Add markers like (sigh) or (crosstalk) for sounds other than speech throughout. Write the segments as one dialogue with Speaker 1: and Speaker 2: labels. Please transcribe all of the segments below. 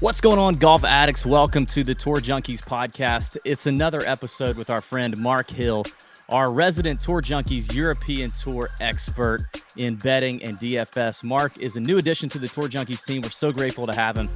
Speaker 1: What's going on, golf addicts? Welcome to the Tour Junkies podcast. It's another episode with our friend Mark Hill, our resident Tour Junkies European Tour expert in betting and DFS. Mark is a new addition to the Tour Junkies team. We're so grateful to have him.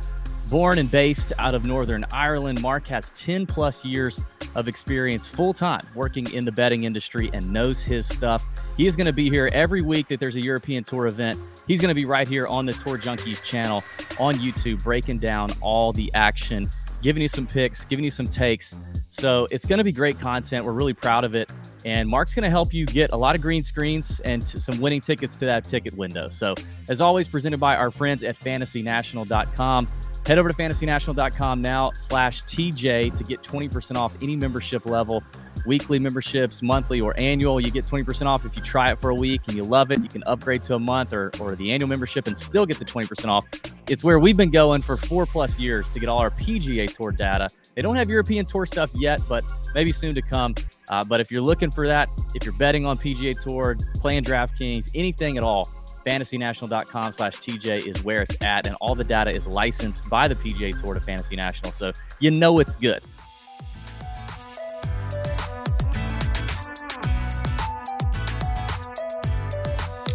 Speaker 1: Born and based out of Northern Ireland, Mark has 10 plus years of experience full time working in the betting industry and knows his stuff. He is going to be here every week that there's a European Tour event. He's going to be right here on the Tour Junkies channel on YouTube, breaking down all the action, giving you some picks, giving you some takes. So it's going to be great content. We're really proud of it. And Mark's going to help you get a lot of green screens and some winning tickets to that ticket window. So, as always, presented by our friends at fantasynational.com. Head over to fantasynational.com now slash TJ to get 20% off any membership level, weekly memberships, monthly or annual. You get 20% off if you try it for a week and you love it. You can upgrade to a month or, or the annual membership and still get the 20% off. It's where we've been going for four plus years to get all our PGA Tour data. They don't have European Tour stuff yet, but maybe soon to come. Uh, but if you're looking for that, if you're betting on PGA Tour, playing DraftKings, anything at all, fantasynational.com slash TJ is where it's at. And all the data is licensed by the PGA Tour to Fantasy National. So you know it's good.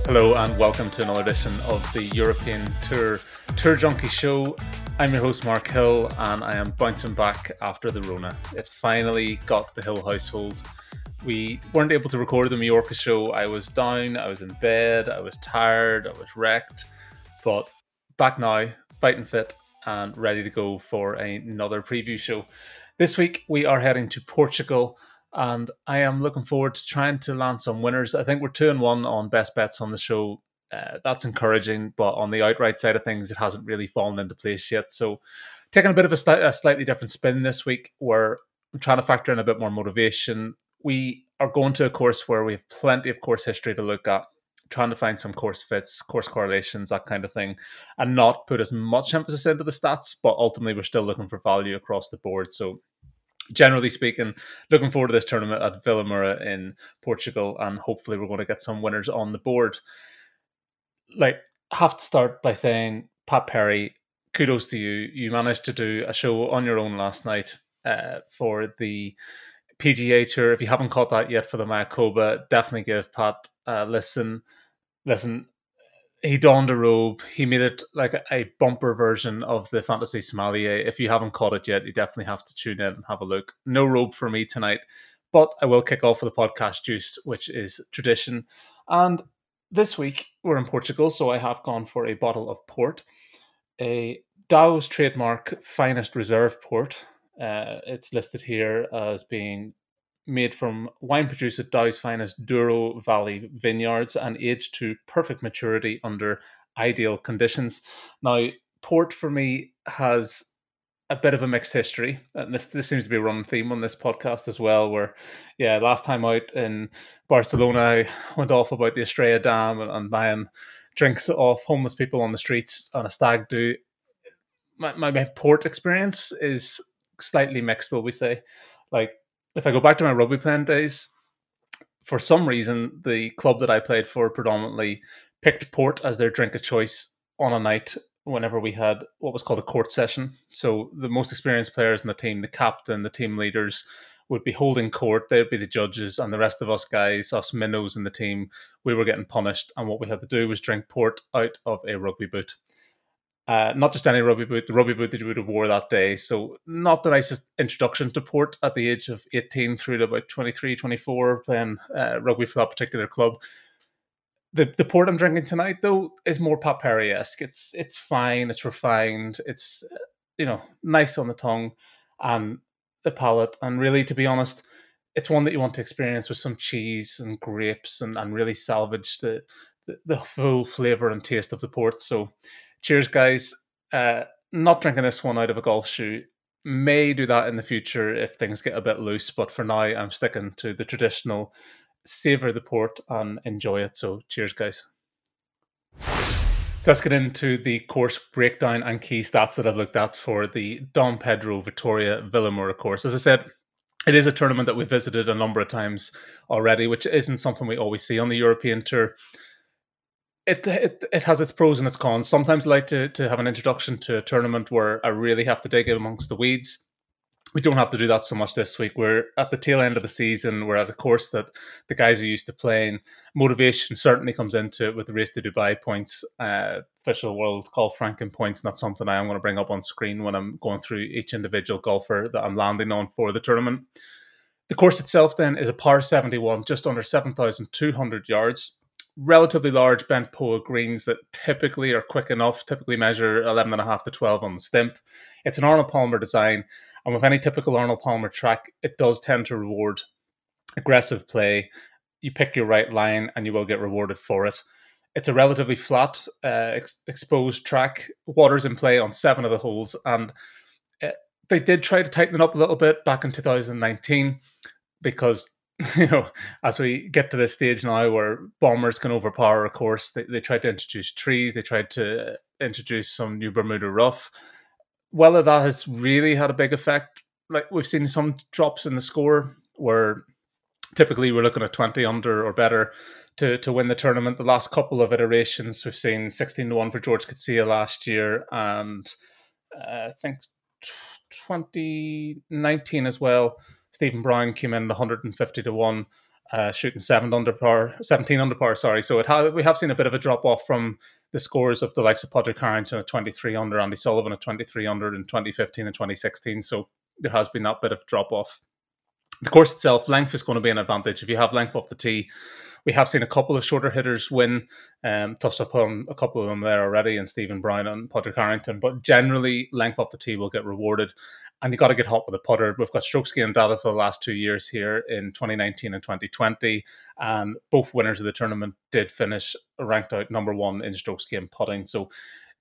Speaker 2: Hello and welcome to another edition of the European Tour Tour Junkie Show. I'm your host Mark Hill and I am bouncing back after the Rona. It finally got the Hill household we weren't able to record the Mallorca show. I was down, I was in bed, I was tired, I was wrecked, but back now, fighting fit and ready to go for another preview show. This week we are heading to Portugal, and I am looking forward to trying to land some winners. I think we're two and one on best bets on the show. Uh, that's encouraging, but on the outright side of things, it hasn't really fallen into place yet. So, taking a bit of a, sli- a slightly different spin this week, where I'm trying to factor in a bit more motivation we are going to a course where we have plenty of course history to look at, trying to find some course fits, course correlations, that kind of thing, and not put as much emphasis into the stats. But ultimately, we're still looking for value across the board. So, generally speaking, looking forward to this tournament at Vilamoura in Portugal, and hopefully, we're going to get some winners on the board. Like, have to start by saying, Pat Perry, kudos to you. You managed to do a show on your own last night uh, for the PGA Tour. If you haven't caught that yet for the Mayakoba, definitely give Pat a listen. Listen, he donned a robe. He made it like a, bumper version of the Fantasy Sommelier. If you haven't caught it yet, you definitely have to tune in and have a look. No robe for me tonight, but I will kick off with the podcast juice, which is tradition. And this week we're in Portugal, so I have gone for a bottle of port, a Dow's trademark finest reserve port. Uh, it's listed here as being made from wine produced at Dow's finest Douro Valley vineyards and aged to perfect maturity under ideal conditions. Now, port for me has a bit of a mixed history, and this this seems to be a running theme on this podcast as well. Where, yeah, last time out in Barcelona, I went off about the Estrella Damm and, and buying drinks off homeless people on the streets on a stag do. My, my, my port experience is slightly mixed, will we say? Like, if I go back to my rugby playing days, for some reason, the club that I played for predominantly picked port as their drink of choice on a night whenever we had what was called a court session. So the most experienced players in the team, the captain, the team leaders, would be holding court. They'd be the judges, and the rest of us guys, us minnows in the team, we were getting punished. And what we had to do was drink port out of a rugby boot. Uh, not just any rugby boot, the rugby boot that you would have wore that day. So not the nicest introduction to port at the age of 18 through to about 23, 24, playing uh, rugby for that particular club. The the port I'm drinking tonight though is more Pat Perry-esque. It's it's fine, it's refined, it's uh, you know nice on the tongue and the palate. And really, to be honest, it's one that you want to experience with some cheese and grapes and, and really salvage the, the, the full flavor and taste of the port. So cheers, guys. Uh, not drinking this one out of a golf shoe. May do that in the future if things get a bit loose, but for now, I'm sticking to the traditional savor the port and enjoy it. So, cheers, guys. So let's get into the course breakdown and key stats that I've looked at for the Dom Pedro Victoria Vilamoura course. As I said, it is a tournament that we've visited a number of times already, which isn't something we always see on the European Tour it, it it has its pros and its cons. Sometimes I like to to have an introduction to a tournament where I really have to dig amongst the weeds we don't have to do that so much this week. We're at the tail end of the season. We're at a course that the guys are used to playing. Motivation certainly comes into it with the race to Dubai points, uh, official world golf ranking points. Not something I am going to bring up on screen when I'm going through each individual golfer that I'm landing on for the tournament. The course itself then is a par 71, just under 7,200 yards. Relatively large bent POA greens that typically are quick enough, typically measure 11.5 to 12 on the stimp. It's an Arnold Palmer design and with any typical Arnold Palmer track, it does tend to reward aggressive play. You pick your right line and you will get rewarded for it. It's a relatively flat, uh, ex- exposed track. Water's in play on seven of the holes, and uh, they did try to tighten it up a little bit back in 2019 because (laughs) you know, as we get to this stage now where bombers can overpower a course, they, they tried to introduce trees, they tried to introduce some new Bermuda rough, whether that has really had a big effect, like we've seen some drops in the score where typically we're looking at 20 under or better to, to win the tournament. The last couple of iterations, we've seen 16 to 1 for George Coetzee last year, and uh, I think 2019 as well. Steven Brown came in 150 to 1, uh, shooting seven under par, 17 under par, sorry. So it ha- we have seen a bit of a drop off from the scores of the likes of Padraig Harrington at 23 under, Andy Sullivan at 23 under in 2015 and 2016. So there has been that bit of drop off. The course itself, length is going to be an advantage. If you have length off the tee, we have seen a couple of shorter hitters win. Um, touched upon a couple of them there already, and Steven Brown and Padraig Harrington. But generally, length off the tee will get rewarded and you got to get hot with a putter. We've got strokes gained data for the last two years here in 2019 and 2020. and both winners of the tournament did finish ranked out number one in strokes gained putting. So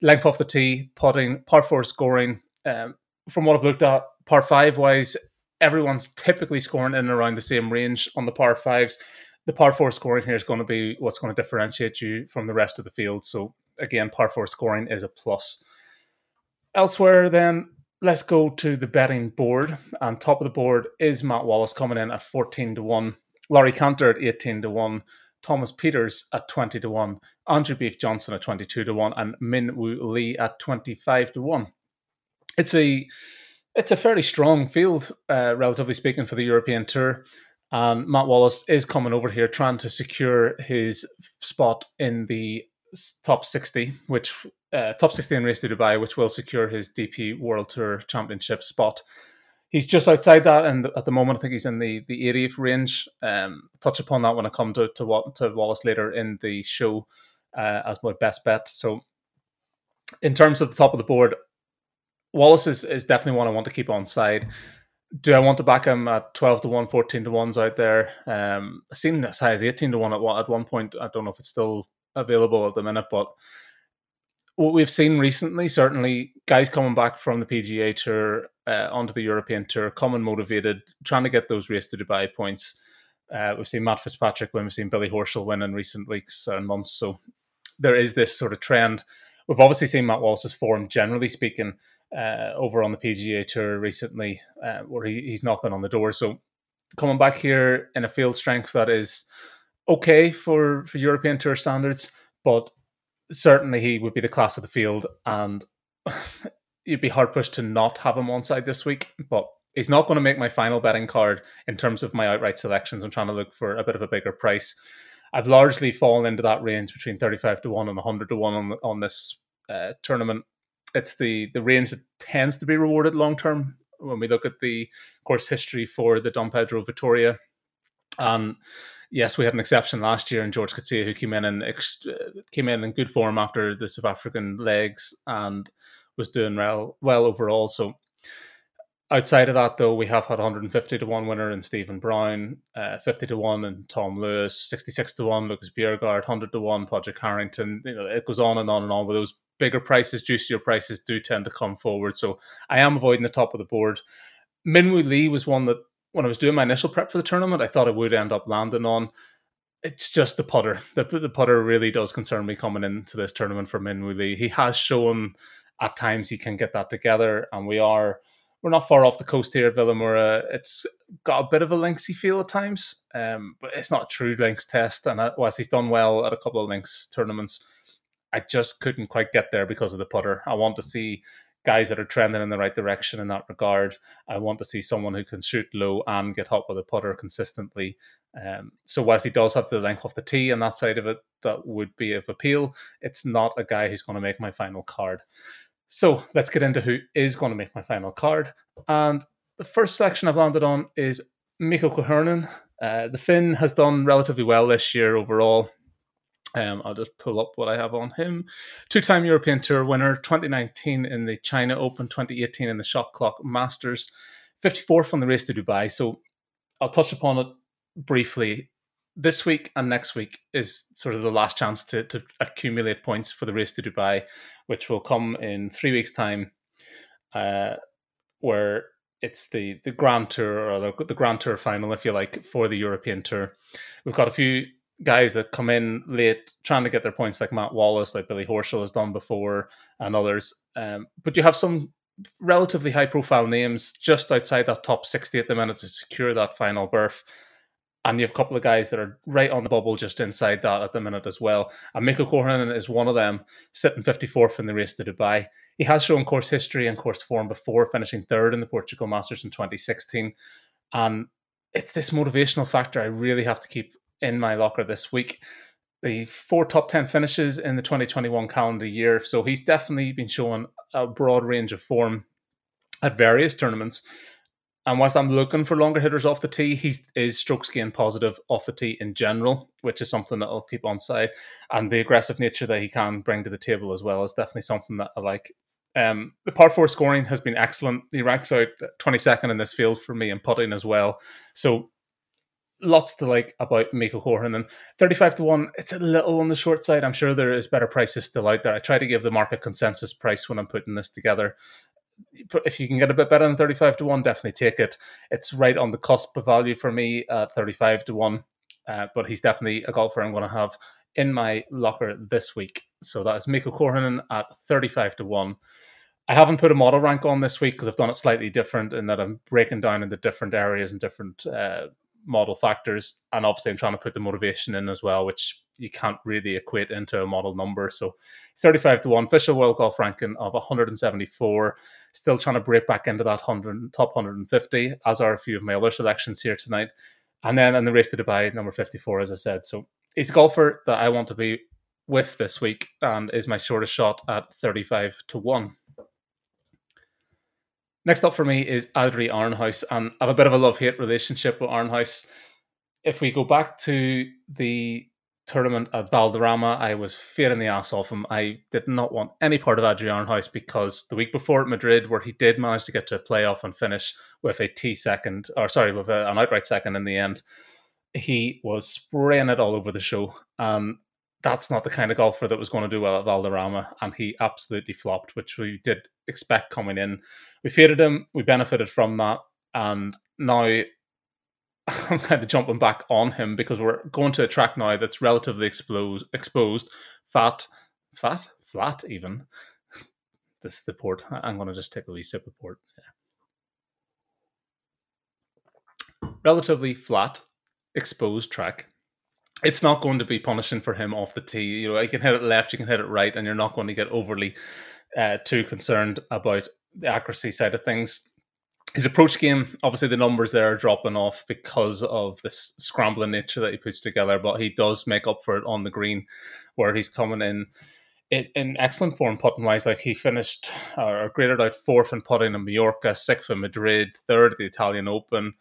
Speaker 2: length off the tee, putting, par four scoring. Um, from what I've looked at, par five wise, everyone's typically scoring in and around the same range on the par fives. The par four scoring here is going to be what's going to differentiate you from the rest of the field. So again, par four scoring is a plus. Elsewhere, then let's go to the betting board. On top of the board is Matt Wallace coming in at 14 to 1, Laurie Canter at 18 to 1, Thomas Pieters at 20 to 1, Andrew Beef Johnson at 22 to 1, and Min Woo Lee at 25 to 1. It's a it's a fairly strong field, uh, relatively speaking, for the European Tour. And Matt Wallace is coming over here trying to secure his spot in the top 60, which uh, top 16 race to Dubai, which will secure his DP World Tour Championship spot. He's just outside that, and at the moment, I think he's in the, the 80th range. Um, touch upon that when I come to, to, to Wallace later in the show uh, as my best bet. So, in terms of the top of the board, Wallace is, is definitely one I want to keep on side. Do I want to back him at 12 to 1, 14 to 1s out there? Um, I've seen as high as 18 to 1 at, at one point. I don't know if it's still available at the minute, but what we've seen recently, certainly guys coming back from the PGA Tour uh, onto the European Tour, coming motivated, trying to get those race to Dubai points. Uh, we've seen Matt Fitzpatrick win, we've seen Billy Horschel win in recent weeks and months. So there is this sort of trend. We've obviously seen Matt Wallace's form, generally speaking, uh, over on the PGA Tour recently, uh, where he, he's knocking on the door. So coming back here in a field strength that is okay for, for European Tour standards, but certainly he would be the class of the field, and (laughs) you'd be hard pushed to not have him on side this week. But he's not going to make my final betting card in terms of my outright selections. I'm trying to look for a bit of a bigger price. I've largely fallen into that range between 35 to 1 and 100 to 1 on, on this uh, tournament. It's the, the range that tends to be rewarded long term when we look at the course history for the Dom Pedro Victoria. Um, yes, we had an exception last year in George Coetzee, who came in and ex- came in in good form after the South African legs and was doing well well overall. So outside of that, though, we have had 150 to one winner in Steven Brown, uh, 50 to one in Tom Lewis, 66 to one Lucas Bjerregaard, 100 to one Padraig Harrington. You know, it goes on and on and on. With those bigger prices, juicier prices do tend to come forward. So I am avoiding the top of the board. Minwoo Lee was one that when I was doing my initial prep for the tournament, I thought I would end up landing on. It's just the putter. The, the putter really does concern me coming into this tournament for Minwoo Lee. He has shown at times he can get that together, and we are we're not far off the coast here at Vilamoura. It's got a bit of a linksy feel at times, um, but it's not a true links test. And whilst he's done well at a couple of links tournaments, I just couldn't quite get there because of the putter. I want to see guys that are trending in the right direction in that regard. I want to see someone who can shoot low and get hot with a putter consistently. Um, so whilst he does have the length of the tee and that side of it, that would be of appeal. It's not a guy who's going to make my final card. So let's get into who is going to make my final card. And the first selection I've landed on is Mikko Korhonen. Uh, the Finn has done relatively well this year overall. Um, I'll just pull up what I have on him. Two time European Tour winner, 2019 in the China Open, 2018 in the Shot Clock Masters, 54th on the race to Dubai. So I'll touch upon it briefly. This week and next week is sort of the last chance to, to accumulate points for the race to Dubai, which will come in three weeks' time, uh, where it's the the Grand Tour or the, the Grand Tour final, if you like, for the European Tour. We've got a few guys that come in late trying to get their points, like Matt Wallace, like Billy Horschel has done before, and others. Um, but you have some relatively high profile names just outside that top 60 at the minute to secure that final berth. And you have a couple of guys that are right on the bubble just inside that at the minute as well. And Mikko Korhonen is one of them, sitting 54th in the race to Dubai. He has shown course history and course form before, finishing third in the Portugal Masters in 2016. And it's this motivational factor I really have to keep in my locker this week. The four top 10 finishes in the 2021 calendar year. So he's definitely been showing a broad range of form at various tournaments. And whilst I'm looking for longer hitters off the tee, he is strokes gain positive off the tee in general, which is something that I'll keep on side. And the aggressive nature that he can bring to the table as well is definitely something that I like. Um, the par four scoring has been excellent. He ranks out 22nd in this field for me in putting as well. So lots to like about Mikko Korhonen. 35 to 1, it's a little on the short side. I'm sure there is better prices still out there. I try to give the market consensus price when I'm putting this together. But if you can get a bit better than 35 to 1, definitely take it. It's right on the cusp of value for me at 35 to 1. Uh, but he's definitely a golfer I'm going to have in my locker this week. So that is Mikko Korhonen at 35 to 1. I haven't put a model rank on this week because I've done it slightly different in that I'm breaking down into different areas and different uh, model factors. And obviously, I'm trying to put the motivation in as well, which you can't really equate into a model number. So it's 35 to 1, official world golf ranking of 174. Still trying to break back into that 100, top 150, as are a few of my other selections here tonight. And then in the race to Dubai, number 54, as I said. So he's a golfer that I want to be with this week and is my shortest shot at 35 to 1. Next up for me is Adri Arnaus, and I have a bit of a love hate relationship with Arnaus. If we go back to the tournament at Valderrama, I was fearing the ass off him. I did not want any part of Adri Arnaus because the week before at Madrid, where he did manage to get to a playoff and finish with a T second, or sorry, with a, an outright second in the end, he was spraying it all over the show. Um, that's not the kind of golfer that was going to do well at Valderrama, and he absolutely flopped, which we did expect coming in. We faded him, we benefited from that, and now (laughs) I'm kind of jumping back on him because we're going to a track now that's relatively exposed, exposed, fat, fat, flat even. (laughs) This is the port. I'm going to just take a wee sip of port. Yeah. Relatively flat, exposed track it's not going to be punishing for him off the tee. You know, you can hit it left, you can hit it right, and you're not going to get overly uh, too concerned about the accuracy side of things. His approach game, obviously, the numbers there are dropping off because of this scrambling nature that he puts together, but he does make up for it on the green, where he's coming in in excellent form putting wise. Like he finished or graded out fourth in putting in Mallorca, sixth in Madrid, third at the Italian Open.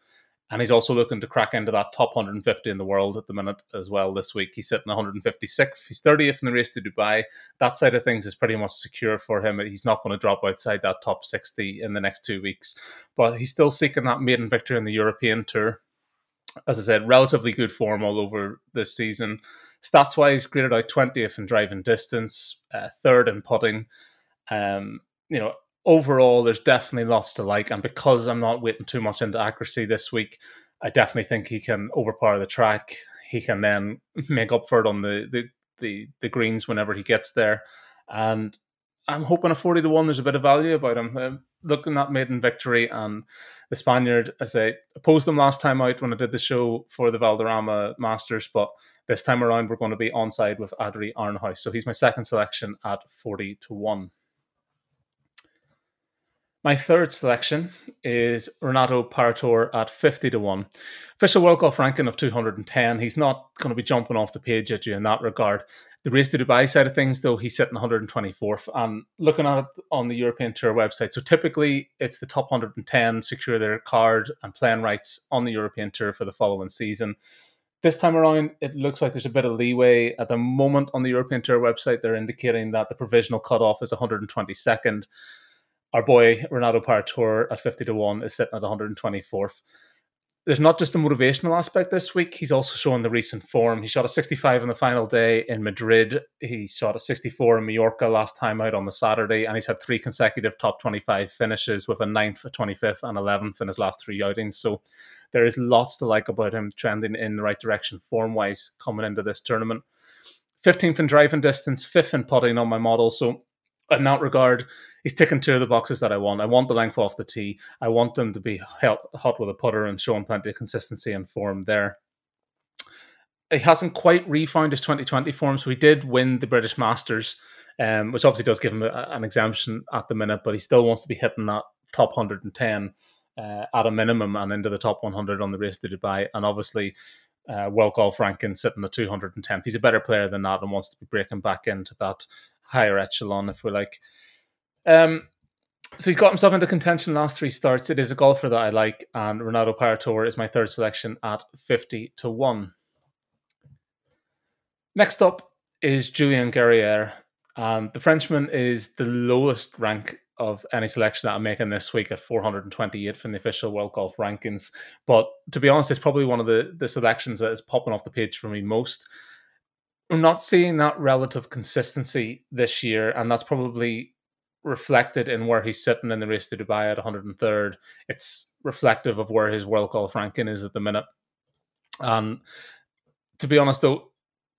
Speaker 2: And he's also looking to crack into that top 150 in the world at the minute as well this week. He's sitting 156th. He's 30th in the race to Dubai. That side of things is pretty much secure for him. He's not going to drop outside that top 60 in the next two weeks. But he's still seeking that maiden victory in the European Tour. As I said, relatively good form all over this season. Stats wise, graded out 20th in driving distance, uh, third in putting. Um, you know, overall, there's definitely lots to like. And because I'm not waiting too much into accuracy this week, I definitely think he can overpower the track. He can then make up for it on the the the, the greens whenever he gets there. And I'm hoping a 40 to 1, there's a bit of value about him. Uh, looking at maiden victory and the Spaniard, as I opposed them last time out when I did the show for the Valderrama Masters, but this time around we're going to be on side with Adri Arnaus. So he's my second selection at 40 to 1. My third selection is Renato Paratore at 50 to 1. Official World Golf ranking of 210. He's not going to be jumping off the page at you in that regard. The race to Dubai side of things, though, he's sitting 124th. And looking at it on the European Tour website, so typically it's the top 110 secure their card and playing rights on the European Tour for the following season. This time around, it looks like there's a bit of leeway. At the moment on the European Tour website, they're indicating that the provisional cutoff is 122nd our boy Renato Paratore at 50 to 1 is sitting at 124th. There's not just a motivational aspect this week, he's also showing the recent form. He shot a 65 on the final day in Madrid. He shot a 64 in Mallorca last time out on the Saturday, and he's had three consecutive top 25 finishes with a 9th, a 25th, and 11th in his last three outings. So there is lots to like about him trending in the right direction form wise coming into this tournament. 15th in driving distance, 5th in putting on my model. So in that regard, he's ticking two of the boxes that I want. I want the length off the tee. I want them to be hot with a putter and showing plenty of consistency and form there. He hasn't quite refound his 2020 form, so he did win the British Masters, um, which obviously does give him a, an exemption at the minute, but he still wants to be hitting that top 110 uh, at a minimum and into the top 100 on the race to Dubai. And obviously, uh, World Golf ranking sitting at 210th. He's a better player than that and wants to be breaking back into that higher echelon, if we like. Um, so he's got himself into contention last three starts. It is a golfer that I like, and Renato Paratore is my third selection at 50 to 1. Next up is Julien Guerrier. Um, the Frenchman is the lowest rank of any selection that I'm making this week at 428 from the official World Golf rankings. But to be honest, it's probably one of the, the selections that is popping off the page for me most. I'm not seeing that relative consistency this year, and that's probably reflected in where he's sitting in the race to Dubai at 103rd. It's reflective of where his world golf ranking is at the minute. And to be honest, though,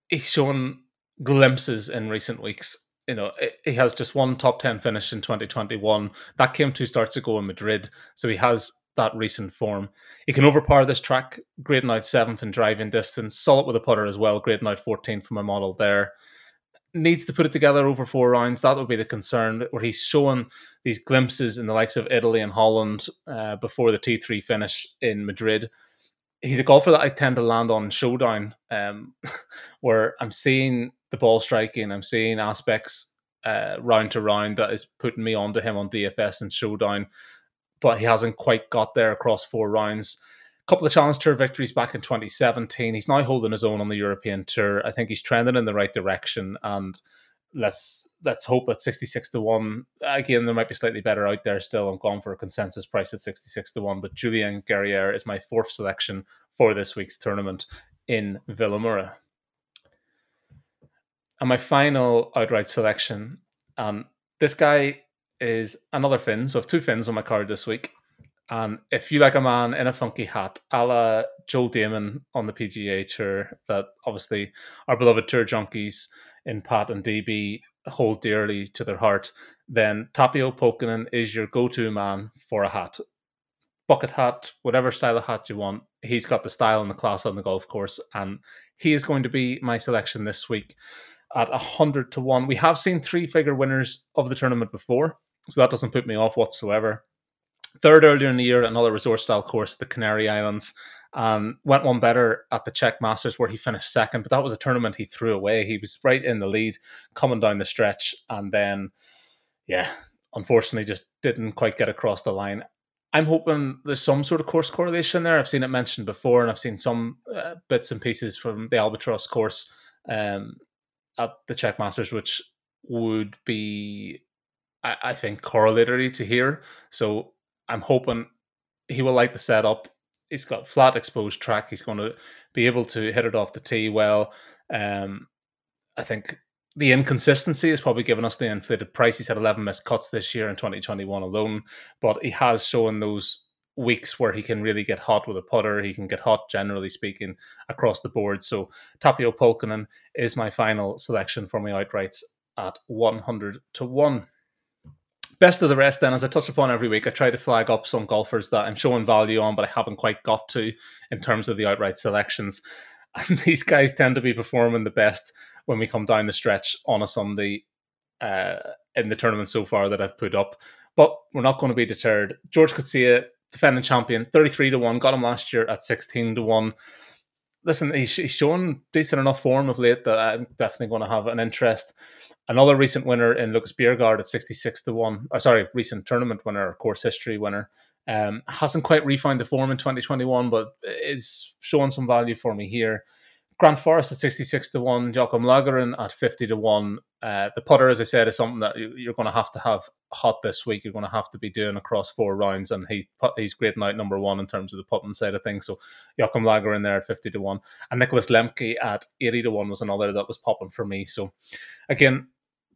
Speaker 2: he's shown glimpses in recent weeks. You know, he has just one top 10 finish in 2021. That came two starts ago in Madrid. So he has that recent form. He can overpower this track, grading out seventh in driving distance, solid with a putter as well, grading out 14th from a model there needs to put it together over four rounds. That would be the concern. Where he's showing these glimpses in the likes of Italy and Holland uh, before the T three finish in Madrid. He's a golfer that I tend to land on showdown, um, (laughs) where I'm seeing the ball striking, I'm seeing aspects uh, round to round that is putting me onto him on DFS and showdown, but he hasn't quite got there across four rounds A couple of Challenge Tour victories back in 2017. He's now holding his own on the European Tour. I think he's trending in the right direction, and let's let's hope at 66 to 1 again there might be slightly better out there still i'm going for a consensus price at 66 to 1 but julien guerrier is my fourth selection for this week's tournament in vilamoura and my final outright selection um this guy is another fin so i have two fins on my card this week and if you like a man in a funky hat, a la Joel Dahmen on the PGA Tour, that obviously our beloved tour junkies in Pat and DB hold dearly to their heart, then Tapio Pulkkinen is your go-to man for a hat. Bucket hat, whatever style of hat you want. He's got the style and the class on the golf course, and he is going to be my selection this week at 100 to 1. We have seen three figure winners of the tournament before, so that doesn't put me off whatsoever. Third earlier in the year, another resort style course, the Canary Islands. Um, went one better at the Czech Masters where he finished second, but that was a tournament he threw away. He was right in the lead coming down the stretch, and then, yeah, unfortunately, just didn't quite get across the line. I'm hoping there's some sort of course correlation there. I've seen it mentioned before, and I've seen some uh, bits and pieces from the Albatross course um, at the Czech Masters, which would be, I, I think, correlatory to here. So I'm hoping he will like the setup. He's got flat exposed track. He's going to be able to hit it off the tee well. Um, I think the inconsistency has probably given us the inflated price. He's had 11 missed cuts this year in 2021 alone, but he has shown those weeks where he can really get hot with a putter. He can get hot, generally speaking, across the board. So Tapio Pulkkinen is my final selection for my outrights at 100 to 1. Best of the rest, then, as I touch upon every week, I try to flag up some golfers that I'm showing value on, but I haven't quite got to in terms of the outright selections. (laughs) And these guys tend to be performing the best when we come down the stretch on a Sunday uh, in the tournament so far that I've put up. But we're not going to be deterred. George Coetzee, defending champion, 33 to 1, got him last year at 16 to 1 listen, he's, he's shown decent enough form of late that I'm definitely going to have an interest. Another recent winner in Lucas Bjerregaard at 66 to 1. Oh, sorry, recent tournament winner, course history winner. Um, hasn't quite refined the form in 2021, but is showing some value for me here. Grant Forrest at 66 to 1, Joakim Lagergren at 50 to 1. Uh, the putter, as I said, is something that you're going to have to have hot this week. You're going to have to be doing across four rounds, and he he's grading out number one in terms of the putting side of things. So Joakim Lagergren there at 50 to 1. And Niklas Lemke at 80 to 1 was another that was popping for me. So again,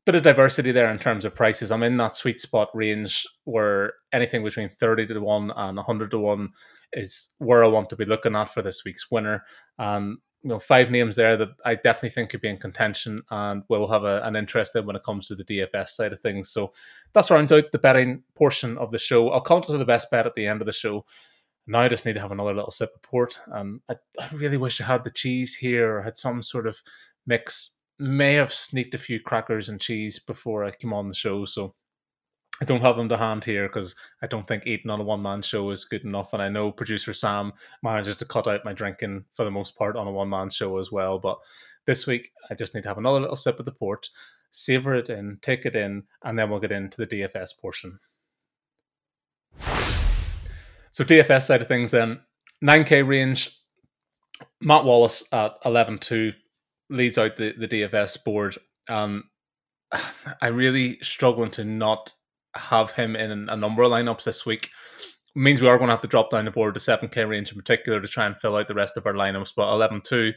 Speaker 2: bit of diversity there in terms of prices. I'm in that sweet spot range where anything between 30 to 1 and 100 to 1 is where I want to be looking at for this week's winner. And you know five names there that I definitely think could be in contention and will have a, an interest in when it comes to the DFS side of things. So that's rounds out the betting portion of the show. I'll come to the best bet at the end of the show. Now I just need to have another little sip of port, and I, I really wish I had the cheese here or had some sort of mix. May have sneaked a few crackers and cheese before I came on the show, so I don't have them to hand here because I don't think eating on a one man show is good enough. And I know producer Sam manages to cut out my drinking for the most part on a one man show as well. But this week, I just need to have another little sip of the port, savor it in, take it in, and then we'll get into the DFS portion. So, DFS side of things then 9K range, Matt Wallace at 11 2 leads out the, the DFS board. Um, (sighs) I'm really struggling to not have him in a number of lineups this week. Means we are going to have to drop down the board to 7k range in particular to try and fill out the rest of our lineups. But 11 2,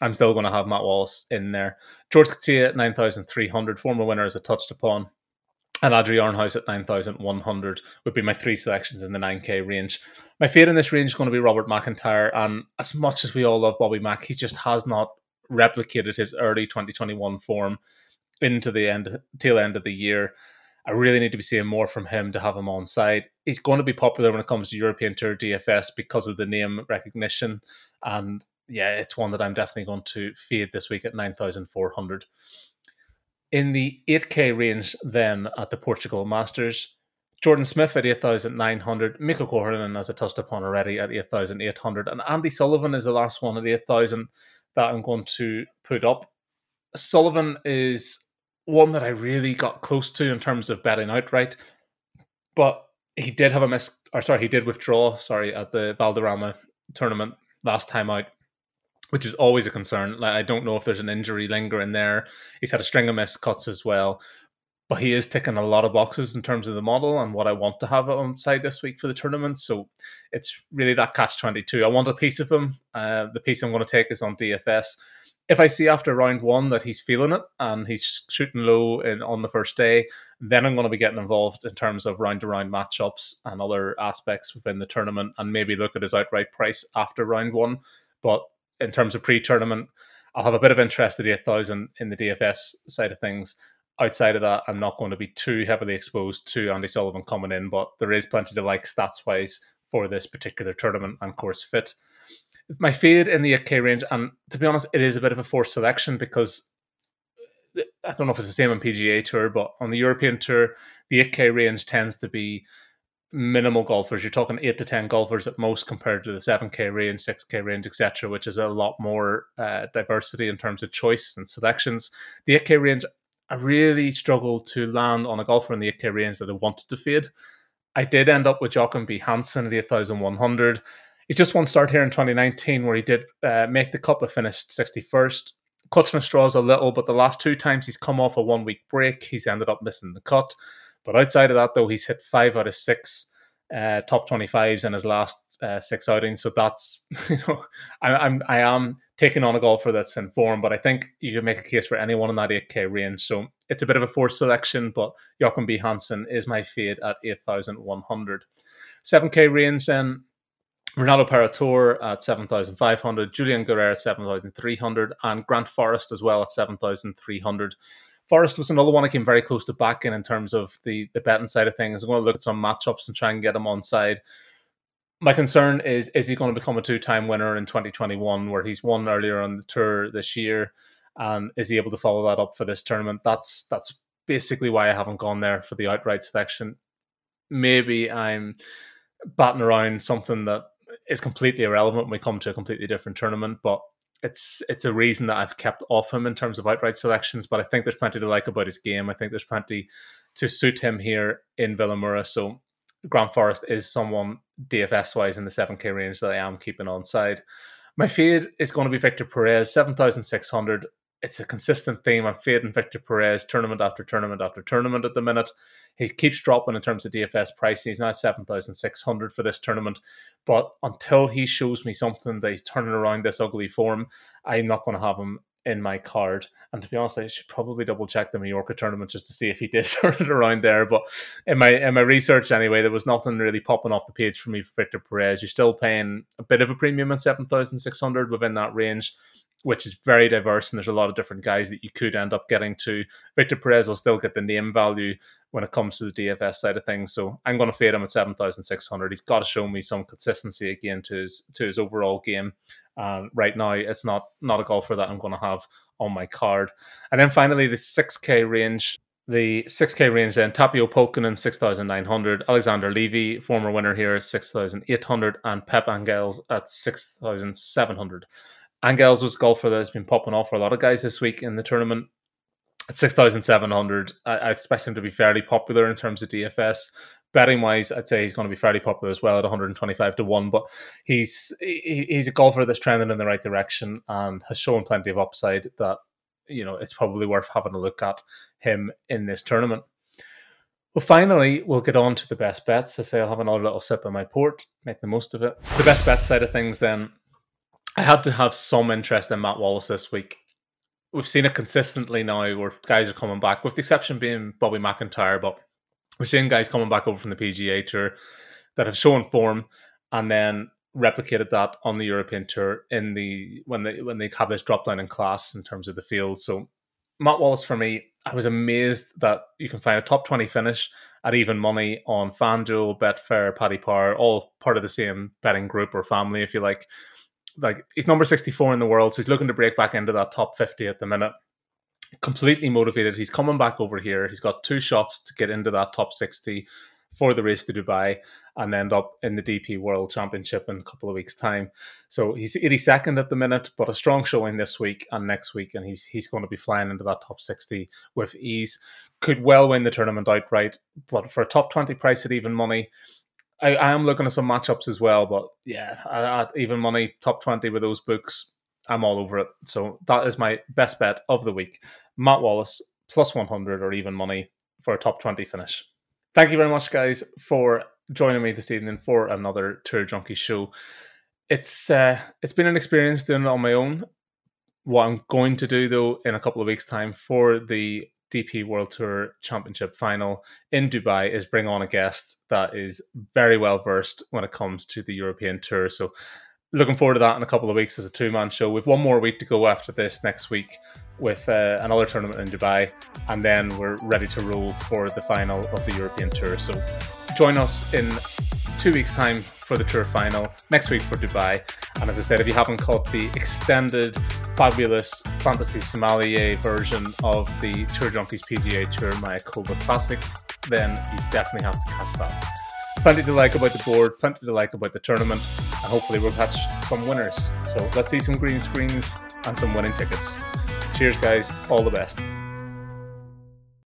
Speaker 2: I'm still going to have Matt Wallace in there. George Coetzee at 9,300, former winner as I touched upon. And Adri Arnaus at 9,100 would be my three selections in the 9k range. My fate in this range is going to be Robert McIntyre. And as much as we all love Bobby Mack, he just has not replicated his early 2021 form into the end tail end of the year. I really need to be seeing more from him to have him on side. He's going to be popular when it comes to European Tour DFS because of the name recognition. And yeah, it's one that I'm definitely going to fade this week at 9,400. In the 8K range, then at the Portugal Masters, Jordan Smith at 8,900, Mikko Korhonen, as I touched upon already, at 8,800, and Andy Sullivan is the last one at 8,000 that I'm going to put up. Sullivan is one that I really got close to in terms of betting outright. But he did have a miss, or sorry, he did withdraw, sorry, at the Valderrama tournament last time out, which is always a concern. Like, I don't know if there's an injury lingering there. He's had a string of missed cuts as well. But he is ticking a lot of boxes in terms of the model and what I want to have on side this week for the tournament. So it's really that catch 22. I want a piece of him. Uh, the piece I'm going to take is on DFS if I see after round one that he's feeling it and he's shooting low in, on the first day, then I'm going to be getting involved in terms of round to round matchups and other aspects within the tournament and maybe look at his outright price after round one. But in terms of pre tournament, I'll have a bit of interest at 8,000 in the DFS side of things. Outside of that, I'm not going to be too heavily exposed to Andy Sullivan coming in, but there is plenty to like stats wise for this particular tournament and course fit my fade in the 8K range, and to be honest, it is a bit of a forced selection because I don't know if it's the same on PGA Tour, but on the European Tour, the 8K range tends to be minimal golfers. You're talking eight to ten golfers at most, compared to the 7K range, 6K range, etc., which is a lot more uh, diversity in terms of choice and selections. The 8K range, I really struggled to land on a golfer in the 8K range that I wanted to fade. I did end up with Joachim B. Hansen at 8,100 he's just one start here in 2019 where he did uh, make the cut but finished 61st. Clutching the straws a little, but the last two times he's come off a one week break, he's ended up missing the cut. But outside of that, though, he's hit five out of six uh, top 25s in his last uh, six outings. So that's, (laughs) you know, I, I'm, I am taking on a golfer that's in form, but I think you can make a case for anyone in that 8K range. So it's a bit of a forced selection, but Joachim B. Hansen is my fade at 8,100. 7K range then Ronaldo Paratore at 7,500, Julian Guerrero 7,300, and Grant Forrest as well at 7,300. Forrest was another one I came very close to backing in terms of the the betting side of things. I'm going to look at some matchups and try and get him on side. My concern is is he going to become a two time winner in 2021, where he's won earlier on the tour this year, and is he able to follow that up for this tournament? That's that's basically why I haven't gone there for the outright selection. Maybe I'm batting around something that is completely irrelevant when we come to a completely different tournament, but it's it's a reason that I've kept off him in terms of outright selections. But I think there's plenty to like about his game. I think there's plenty to suit him here in Vilamoura. So Grant Forrest is someone DFS wise in the 7k range that I am keeping on side. My fade is going to be Victor Perez, 7,600 it's a consistent theme. I'm fading Victor Perez tournament after tournament after tournament at the minute. He keeps dropping in terms of DFS pricing. He's now 7,600 for this tournament. But until he shows me something that he's turning around this ugly form, I'm not going to have him in my card. And to be honest, I should probably double check the Mallorca tournament just to see if he (laughs) did turn it around there. But in my in my research anyway, there was nothing really popping off the page for me for Victor Perez. You're still paying a bit of a premium at 7,600 within that range which is very diverse and there's a lot of different guys that you could end up getting to. Victor Perez will still get the name value when it comes to the DFS side of things. So I'm going to fade him at 7,600. He's got to show me some consistency again to his to his overall game. And right now, it's not not a golfer that I'm going to have on my card. And then finally, the 6K range. The 6K range then, Tapio Pulkkinen, 6,900. Alexander Levy, former winner here, 6,800. And Pep Angles at 6,700. Angles was golfer that has been popping off for a lot of guys this week in the tournament. At 6,700, I, I expect him to be fairly popular in terms of DFS. Betting wise, I'd say he's going to be fairly popular as well at 125 to 1. But he's he, he's a golfer that's trending in the right direction and has shown plenty of upside that, you know, it's probably worth having a look at him in this tournament. Well, finally, we'll get on to the best bets. I say I'll have another little sip of my port, make the most of it. The best bet side of things, then, I had to have some interest in Matt Wallace this week. We've seen it consistently now where guys are coming back, with the exception being Bobby McIntyre, but we're seeing guys coming back over from the PGA Tour that have shown form and then replicated that on the European Tour in the when they when they have this drop down in class in terms of the field. So Matt Wallace for me, I was amazed that you can find a top twenty finish at even money on FanDuel, Betfair, Paddy Power, all part of the same betting group or family, if you like like he's number 64 in the world, so he's looking to break back into that top 50 at the minute. Completely motivated. He's coming back over here. He's got two shots to get into that top 60 for the race to Dubai and end up in the DP World Championship in a couple of weeks' time. So he's 82nd at the minute, but a strong showing this week and next week, and he's he's going to be flying into that top 60 with ease. Could well win the tournament outright, but for a top 20 price at even money, I, I am looking at some matchups as well, but yeah, at even money top twenty with those books, I'm all over it. So that is my best bet of the week. Matt Wallace plus one hundred or even money for a top twenty finish. Thank you very much, guys, for joining me this evening for another Tour Junkie show. It's uh, it's been an experience doing it on my own. What I'm going to do though in a couple of weeks' time for the DP World Tour Championship final in Dubai is bring on a guest that is very well versed when it comes to the European Tour. So, looking forward to that in a couple of weeks as a two man show. With one more week to go after this next week with uh, another tournament in Dubai, and then we're ready to roll for the final of the European Tour. So, join us in two weeks' time for the tour final, next week for Dubai. And as I said, if you haven't caught the extended, fabulous Fantasy Sommelier version of the Tour Junkies PGA Tour Mayakoba Classic, then you definitely have to catch that. Plenty to like about the board, plenty to like about the tournament, and hopefully we'll catch some winners. So let's see some green screens and some winning tickets. Cheers, guys. All the best.